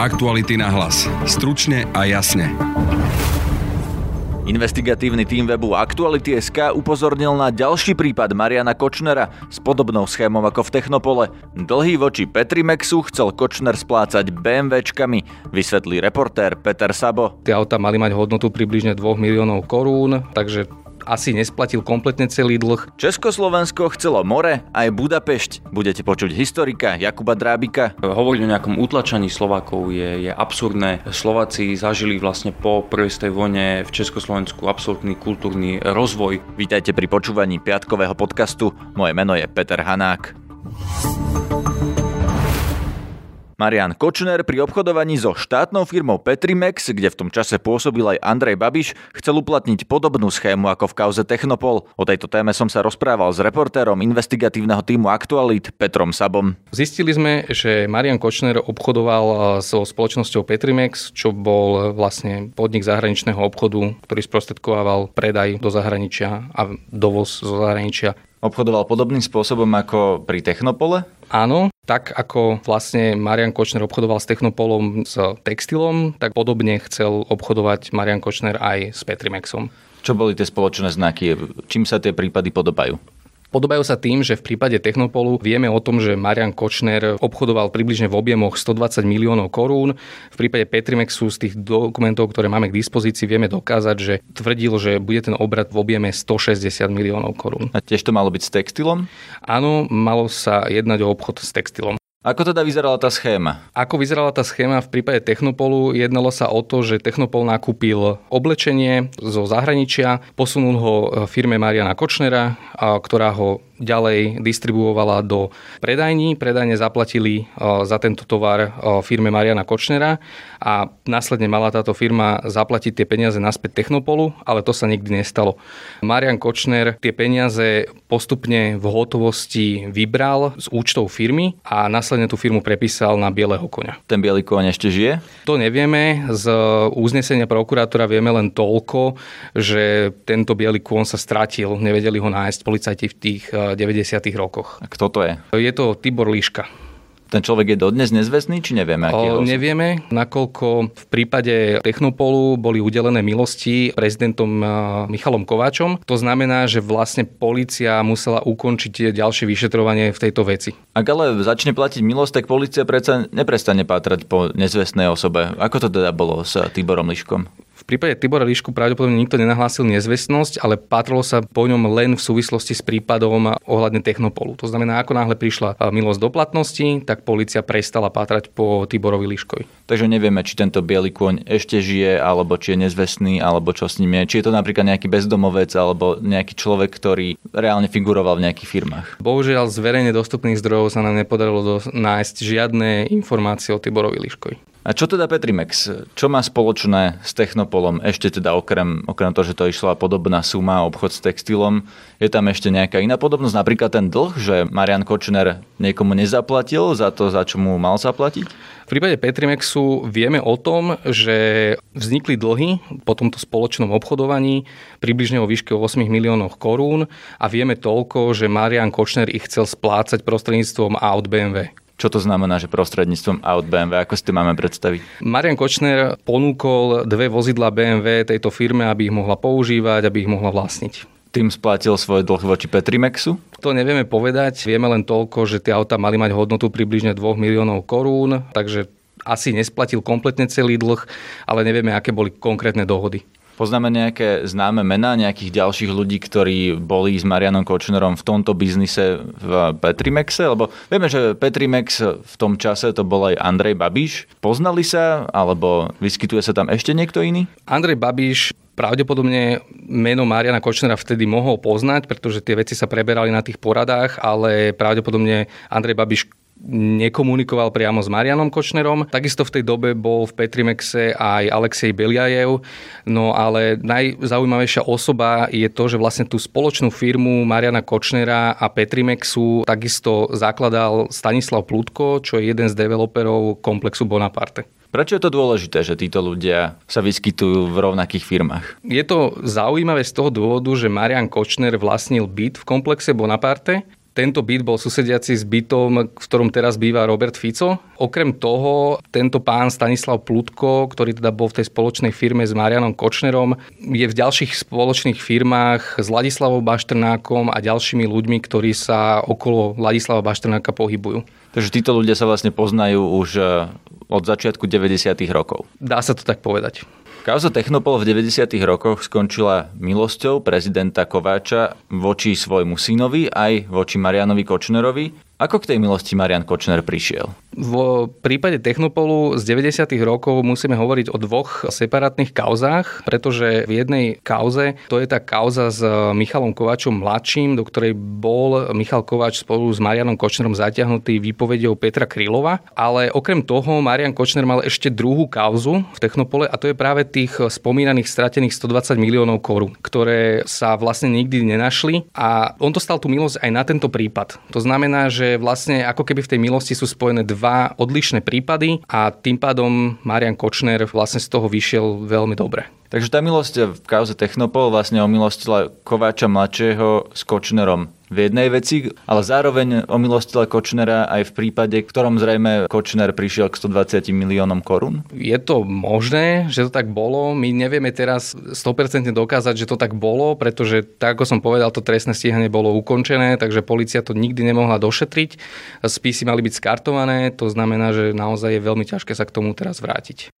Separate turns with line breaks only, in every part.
Aktuality na hlas. Stručne a jasne.
Investigatívny tým webu Aktuality.sk upozornil na ďalší prípad Mariana Kočnera s podobnou schémou ako v Technopole. Dlhý voči Petrimexu chcel Kočner splácať BMWčkami, vysvetlí reportér Peter Sabo.
Tie auta mali mať hodnotu približne 2 miliónov korún, takže asi nesplatil kompletne celý dlh.
Československo chcelo more, aj Budapešť. Budete počuť historika Jakuba Drábika.
Hovoriť o nejakom utlačaní Slovákov je, je absurdné. Slováci zažili vlastne po prvej stej vojne v Československu absolútny kultúrny rozvoj.
Vítajte pri počúvaní piatkového podcastu. Moje meno je Peter Hanák. Marian Kočner pri obchodovaní so štátnou firmou Petrimex, kde v tom čase pôsobil aj Andrej Babiš, chcel uplatniť podobnú schému ako v kauze Technopol. O tejto téme som sa rozprával s reportérom investigatívneho týmu Aktualit Petrom Sabom.
Zistili sme, že Marian Kočner obchodoval e, so spoločnosťou Petrimex, čo bol vlastne podnik zahraničného obchodu, ktorý sprostredkovával predaj do zahraničia a dovoz zo zahraničia
obchodoval podobným spôsobom ako pri Technopole?
Áno, tak ako vlastne Marian Kočner obchodoval s Technopolom s textilom, tak podobne chcel obchodovať Marian Kočner aj s Petrimexom.
Čo boli tie spoločné znaky? Čím sa tie prípady podobajú?
Podobajú sa tým, že v prípade Technopolu vieme o tom, že Marian Kočner obchodoval približne v objemoch 120 miliónov korún. V prípade Petrimexu z tých dokumentov, ktoré máme k dispozícii, vieme dokázať, že tvrdil, že bude ten obrad v objeme 160 miliónov korún.
A tiež to malo byť s textilom?
Áno, malo sa jednať o obchod s textilom.
Ako teda vyzerala tá schéma?
Ako vyzerala tá schéma v prípade Technopolu? Jednalo sa o to, že Technopol nakúpil oblečenie zo zahraničia, posunul ho firme Mariana Kočnera, ktorá ho ďalej distribuovala do predajní. Predajne zaplatili za tento tovar firme Mariana Kočnera a následne mala táto firma zaplatiť tie peniaze naspäť Technopolu, ale to sa nikdy nestalo. Marian Kočner tie peniaze postupne v hotovosti vybral z účtov firmy a následne tú firmu prepísal na bieleho konia.
Ten biely koň ešte žije?
To nevieme. Z uznesenia prokurátora vieme len toľko, že tento biely kôň sa stratil. Nevedeli ho nájsť policajti v tých 90. rokoch.
A kto to je?
Je to Tibor Líška.
Ten človek je dodnes nezvestný, či nevieme? Aký
o, nevieme, nakoľko v prípade Technopolu boli udelené milosti prezidentom Michalom Kováčom. To znamená, že vlastne policia musela ukončiť ďalšie vyšetrovanie v tejto veci.
Ak ale začne platiť milosť, tak policia predsa neprestane pátrať po nezvestnej osobe. Ako to teda bolo s Tiborom Liškom?
V prípade Tibora Líšku pravdepodobne nikto nenahlásil nezvestnosť, ale patrilo sa po ňom len v súvislosti s prípadom ohľadne Technopolu. To znamená, ako náhle prišla milosť do platnosti, tak policia prestala pátrať po Tiborovi Líškovi.
Takže nevieme, či tento biely kôň ešte žije, alebo či je nezvestný, alebo čo s ním je. Či je to napríklad nejaký bezdomovec, alebo nejaký človek, ktorý reálne figuroval v nejakých firmách.
Bohužiaľ, z verejne dostupných zdrojov sa nám nepodarilo nájsť žiadne informácie o Tiborovi Líškovi.
A čo teda Petrimex? Čo má spoločné s Technopolom? Ešte teda okrem, okrem toho, že to išla podobná suma, obchod s textilom, je tam ešte nejaká iná podobnosť? Napríklad ten dlh, že Marian Kočner niekomu nezaplatil za to, za čo mu mal zaplatiť?
V prípade Petrimexu vieme o tom, že vznikli dlhy po tomto spoločnom obchodovaní približne o výške 8 miliónov korún a vieme toľko, že Marian Kočner ich chcel splácať prostredníctvom aut BMW.
Čo to znamená, že prostredníctvom aut BMW? Ako si to máme predstaviť?
Marian Kočner ponúkol dve vozidla BMW tejto firme, aby ich mohla používať, aby ich mohla vlastniť.
Tým splatil svoj dlh voči Petrimexu?
To nevieme povedať. Vieme len toľko, že tie auta mali mať hodnotu približne 2 miliónov korún, takže asi nesplatil kompletne celý dlh, ale nevieme, aké boli konkrétne dohody.
Poznáme nejaké známe mená nejakých ďalších ľudí, ktorí boli s Marianom Kočnerom v tomto biznise v Petrimexe? Lebo vieme, že Petrimex v tom čase to bol aj Andrej Babiš. Poznali sa, alebo vyskytuje sa tam ešte niekto iný?
Andrej Babiš pravdepodobne meno Mariana Kočnera vtedy mohol poznať, pretože tie veci sa preberali na tých poradách, ale pravdepodobne Andrej Babiš nekomunikoval priamo s Marianom Kočnerom. Takisto v tej dobe bol v Petrimexe aj Alexej Beliajev. No ale najzaujímavejšia osoba je to, že vlastne tú spoločnú firmu Mariana Kočnera a Petrimexu takisto zakladal Stanislav Plutko, čo je jeden z developerov komplexu Bonaparte.
Prečo je to dôležité, že títo ľudia sa vyskytujú v rovnakých firmách?
Je to zaujímavé z toho dôvodu, že Marian Kočner vlastnil byt v komplexe Bonaparte Tento byt bol susediaci s bytom, v ktorom teraz býva Robert Fico. Okrem toho, tento pán Stanislav Plutko, ktorý teda bol v tej spoločnej firme s Marianom Kočnerom, je v ďalších spoločných firmách s Ladislavou Baštrnákom a ďalšími ľuďmi, ktorí sa okolo Ladislava Baštrnáka pohybujú.
Takže títo ľudia sa vlastne poznajú už eh, od začiatku 90. rokov.
Dá sa to tak povedať.
Kauza Technopol v 90. rokoch skončila milosťou prezidenta Kováča voči svojmu synovi aj voči Marianovi Kočnerovi. Ako k tej milosti Marian Kočner prišiel?
V prípade Technopolu z 90. rokov musíme hovoriť o dvoch separátnych kauzách, pretože v jednej kauze, to je tá kauza s Michalom Kováčom mladším, do ktorej bol Michal Kováč spolu s Marianom Kočnerom zatiahnutý výpovedou Petra Krylova, ale okrem toho Marian Kočner mal ešte druhú kauzu v Technopole a to je práve tých spomínaných stratených 120 miliónov korún, ktoré sa vlastne nikdy nenašli a on dostal tú milosť aj na tento prípad. To znamená, že vlastne ako keby v tej milosti sú spojené dva odlišné prípady a tým pádom Marian Kočner vlastne z toho vyšiel veľmi dobre.
Takže tá milosť v kauze Technopol vlastne omilostila Kováča mladšieho s Kočnerom v jednej veci, ale zároveň omilostila Kočnera aj v prípade, v ktorom zrejme Kočner prišiel k 120 miliónom korún?
Je to možné, že to tak bolo. My nevieme teraz 100% dokázať, že to tak bolo, pretože tak ako som povedal, to trestné stíhanie bolo ukončené, takže policia to nikdy nemohla došetriť. Spisy mali byť skartované, to znamená, že naozaj je veľmi ťažké sa k tomu teraz vrátiť.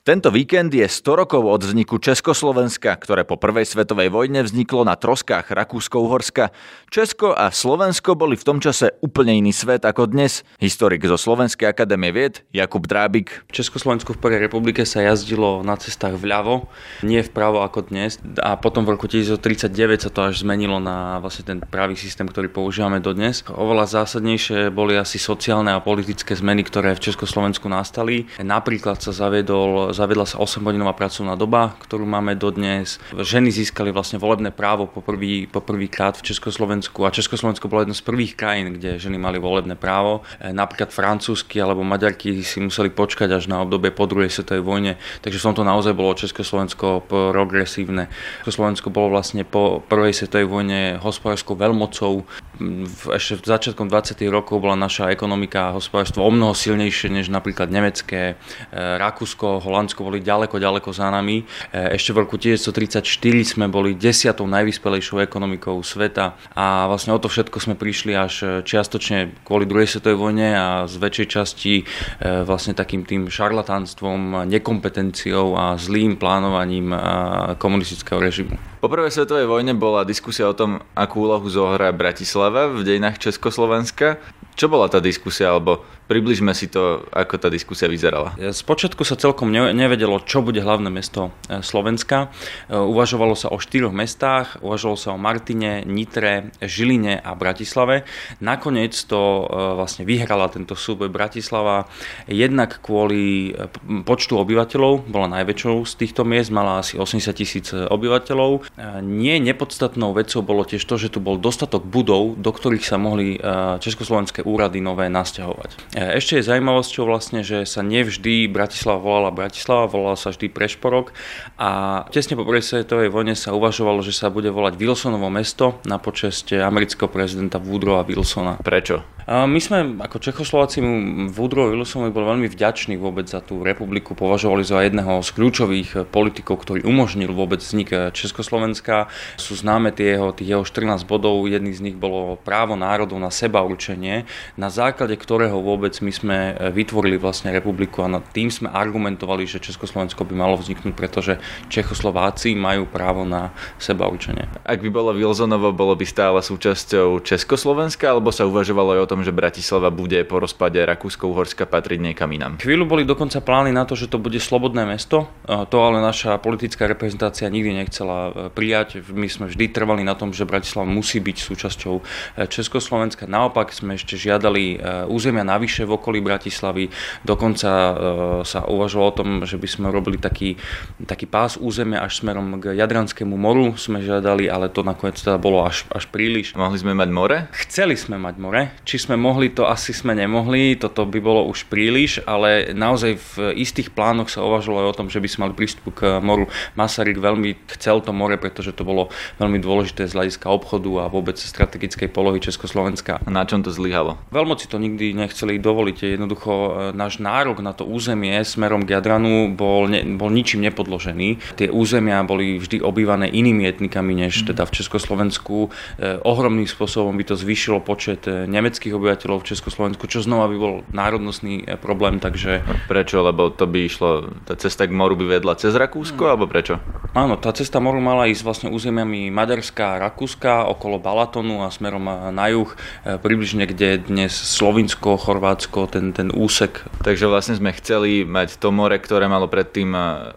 Tento víkend je 100 rokov od vzniku Československa, ktoré po prvej svetovej vojne vzniklo na troskách Rakúsko-Uhorska. Česko a Slovensko boli v tom čase úplne iný svet ako dnes. Historik zo Slovenskej akadémie vied Jakub Drábik.
V Československu v prvej republike sa jazdilo na cestách vľavo, nie vpravo ako dnes. A potom v roku 1939 sa to až zmenilo na vlastne ten pravý systém, ktorý používame dodnes. Oveľa zásadnejšie boli asi sociálne a politické zmeny, ktoré v Československu nastali. Napríklad sa zaviedol zavedla sa 8-hodinová pracovná doba, ktorú máme dodnes. Ženy získali vlastne volebné právo po, prvý, po prvýkrát v Československu a Československo bolo jedno z prvých krajín, kde ženy mali volebné právo. E, napríklad francúzsky alebo maďarky si museli počkať až na obdobie po druhej svetovej vojne, takže som to naozaj bolo Československo progresívne. Československo bolo vlastne po prvej svetovej vojne hospodárskou veľmocou. V, ešte v začiatkom 20. rokov bola naša ekonomika a hospodárstvo o mnoho silnejšie než napríklad nemecké, e, Rakúsko, Holandsko Holandsko boli ďaleko, ďaleko za nami. E, ešte v roku 1934 sme boli desiatou najvyspelejšou ekonomikou sveta a vlastne o to všetko sme prišli až e, čiastočne kvôli druhej svetovej vojne a z väčšej časti e, vlastne takým tým šarlatánstvom, nekompetenciou a zlým plánovaním komunistického režimu.
Po prvej svetovej vojne bola diskusia o tom, akú úlohu zohrá Bratislava v dejinách Československa. Čo bola tá diskusia, alebo približme si to, ako tá diskusia vyzerala.
Spočiatku sa celkom nevedelo, čo bude hlavné mesto e, Slovenska. E, uvažovalo sa o štyroch mestách, uvažovalo sa o Martine, Nitre, Žiline a Bratislave. Nakoniec to e, vlastne vyhrala tento súboj Bratislava jednak kvôli počtu obyvateľov, bola najväčšou z týchto miest, mala asi 80 tisíc obyvateľov. Nie nepodstatnou vecou bolo tiež to, že tu bol dostatok budov, do ktorých sa mohli československé úrady nové nasťahovať. E, ešte je zaujímavosťou vlastne, že sa nevždy Bratislava volala Bratislava, volala sa vždy Prešporok a tesne po prvej svetovej vojne sa uvažovalo, že sa bude volať Wilsonovo mesto na počest amerického prezidenta Woodrowa Wilsona.
Prečo?
My sme ako Čechoslováci Woodrow Wilsonovi bol veľmi vďační vôbec za tú republiku, považovali za jedného z kľúčových politikov, ktorý umožnil vôbec vznik Československa. Sú známe tie jeho, tých jeho 14 bodov, jedný z nich bolo právo národov na seba určenie, na základe ktorého vôbec my sme vytvorili vlastne republiku a nad tým sme argumentovali, že Československo by malo vzniknúť, pretože Čechoslováci majú právo na seba určenie.
Ak by bolo Wilsonovo, bolo by stále súčasťou Československa, alebo sa uvažovalo aj o tom, že Bratislava bude po rozpade Rakúsko-Uhorska patriť niekam inám.
Chvíľu boli dokonca plány na to, že to bude slobodné mesto. To ale naša politická reprezentácia nikdy nechcela e, prijať. My sme vždy trvali na tom, že Bratislava musí byť súčasťou e, Československa. Naopak sme ešte žiadali e, územia navyše v okolí Bratislavy. Dokonca sa uvažovalo o tom, že by sme robili taký, taký pás územia až smerom k Jadranskému moru. Sme žiadali, ale to nakoniec teda bolo až, až príliš.
Mohli sme mať more?
Chceli sme mať more. Či sme mohli, to asi sme nemohli, toto by bolo už príliš, ale naozaj v istých plánoch sa uvažovalo aj o tom, že by sme mali prístup k moru. Masaryk veľmi chcel to more, pretože to bolo veľmi dôležité z hľadiska obchodu a vôbec strategickej polohy Československa.
A na čom to zlyhalo?
Veľmoci to nikdy nechceli dovoliť. Jednoducho e, náš nárok na to územie smerom k Jadranu bol, ne, bol ničím nepodložený. Tie územia boli vždy obývané inými etnikami než mhm. teda v Československu. E, ohromným spôsobom by to zvýšilo počet e, nemeckých obyvateľov v Československu, čo znova by bol národnostný problém, takže...
Prečo? Lebo to by išlo, tá cesta k moru by vedla cez Rakúsko, hmm. alebo prečo?
Áno, tá cesta moru mala ísť vlastne územiami Maďarska a Rakúska, okolo Balatonu a smerom na juh, približne kde dnes Slovinsko, Chorvátsko, ten, ten úsek.
Takže vlastne sme chceli mať to more, ktoré malo predtým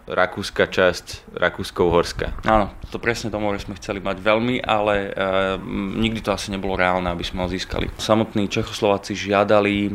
rakúska časť, Rakúsko-Horská.
Áno, to presne to more sme chceli mať veľmi, ale e, nikdy to asi nebolo reálne, aby sme ho získali. Samotní Čechoslováci žiadali e,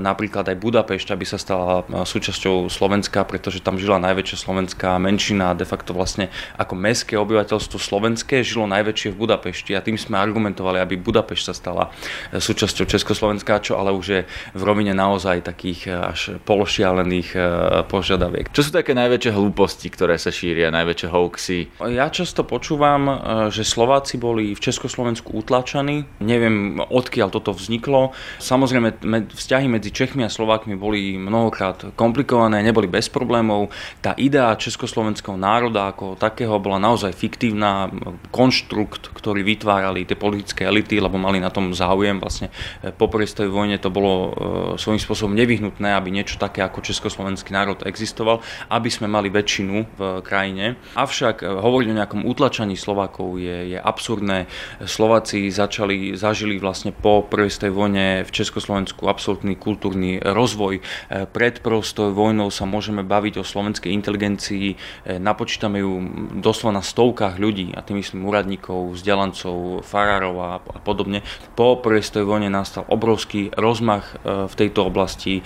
napríklad aj Budapešť, aby sa stala súčasťou Slovenska, pretože tam žila najväčšia slovenská menšina, de facto vlastne ako mestské obyvateľstvo slovenské žilo najväčšie v Budapešti a tým sme argumentovali, aby Budapešť sa stala súčasťou Československa, čo ale už je v rovine naozaj takých e, až pološialených e, požiadaviek.
Čo sú také najväčšie hlúposti, ktoré sa šíria, najväčšie hoaxy?
Ja často počúvam, e, že Slováci boli v Československu utlačaní. Neviem, odkiaľ toto vzniklo. Samozrejme, vzťahy medzi Čechmi a Slovákmi boli mnohokrát komplikované, neboli bez problémov. Tá idea československého národa ako takého bola naozaj fiktívna, konštrukt, ktorý vytvárali tie politické elity, lebo mali na tom záujem. Vlastne po prvej vojne to bolo svojím spôsobom nevyhnutné, aby niečo také ako československý národ existoval, aby sme mali väčšinu v krajine. Avšak hovoriť o nejakom utlačaní Slovákov je, je absurdné. Slováci začali, zažili vlastne po prvej tej vojne v Československu absolútny kultúrny rozvoj. E, pred prvou vojnou sa môžeme baviť o slovenskej inteligencii, e, napočítame ju doslova na stovkách ľudí, a tým myslím úradníkov, vzdelancov, farárov a, a podobne. Po prvej tej vojne nastal obrovský rozmach e, v tejto oblasti.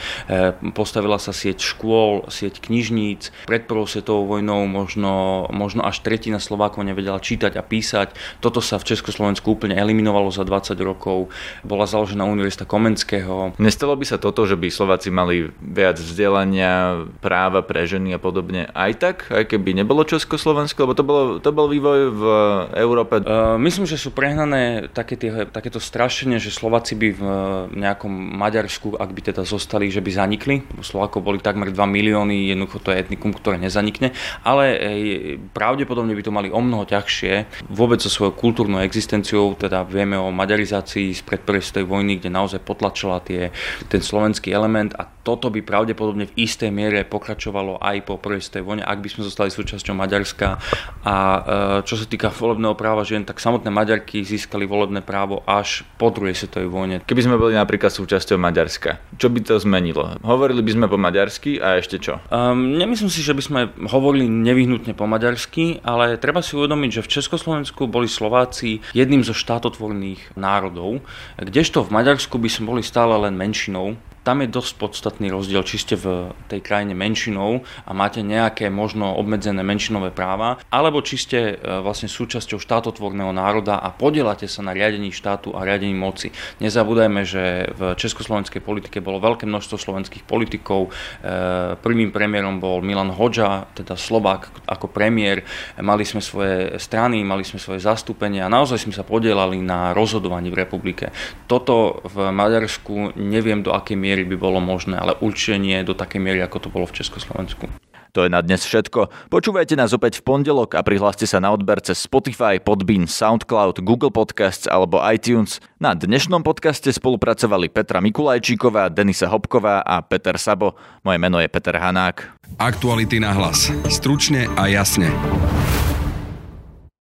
Postavila sa sieť škôl, sieť knižníc. Pred prvou svetovou vojnou možno, možno až tretina Slovákov nevedela čítať a písať. Toto sa v Československu úplne eliminovalo za 20 rokov. Bola založená Univerzita Komenského.
Nestalo by sa toto, že by Slováci mali viac vzdelania, práva pre ženy a podobne aj tak, aj keby nebolo Československo, lebo to, bolo, to bol vývoj v Európe?
Uh, myslím, že sú prehnané také tie, takéto strašenie, že Slováci by v nejakom Maďarsku, ak by teda zostali, že by zanikli. Slovákov boli takmer 2 milióny, jednoducho to je etnikum, ktoré nezanikne, ale pravdepodobne by to mali o mnoho ťažšie vôbec so svojou kultúrnou existenciou, teda vieme o maďarizácii z predprvej vojny, kde naozaj potlačila tie, ten slovenský element a toto by pravdepodobne v istej miere pokračovalo aj po prvej vojne, ak by sme zostali súčasťou Maďarska. A e, čo sa týka volebného práva žien, tak samotné Maďarky získali volebné právo až po druhej svetovej vojne.
Keby sme boli napríklad súčasťou Maďarska, čo by to zmenilo? Hovorili by sme po maďarsky a ešte čo?
Um, nemyslím si, že by sme hovorili nevyhnutne po maďarsky, ale treba si uvedomiť, že v Československu boli Slováci jedným zo štátotvorných národov, kdežto v Maďarsku by sme boli stále len menšinou tam je dosť podstatný rozdiel, či ste v tej krajine menšinou a máte nejaké možno obmedzené menšinové práva, alebo či ste e, vlastne súčasťou štátotvorného národa a podielate sa na riadení štátu a riadení moci. Nezabúdajme, že v československej politike bolo veľké množstvo slovenských politikov. E, prvým premiérom bol Milan Hoďa, teda Slovák ako premiér. Mali sme svoje strany, mali sme svoje zastúpenie a naozaj sme sa podielali na rozhodovaní v republike. Toto v Maďarsku neviem do akej miery miery by bolo možné, ale určite nie do takej miery, ako to bolo v Československu.
To je na dnes všetko. Počúvajte nás opäť v pondelok a prihláste sa na odber cez Spotify, Podbean, Soundcloud, Google Podcasts alebo iTunes. Na dnešnom podcaste spolupracovali Petra Mikulajčíková, Denisa Hopková a Peter Sabo. Moje meno je Peter Hanák.
Aktuality na hlas. Stručne a jasne.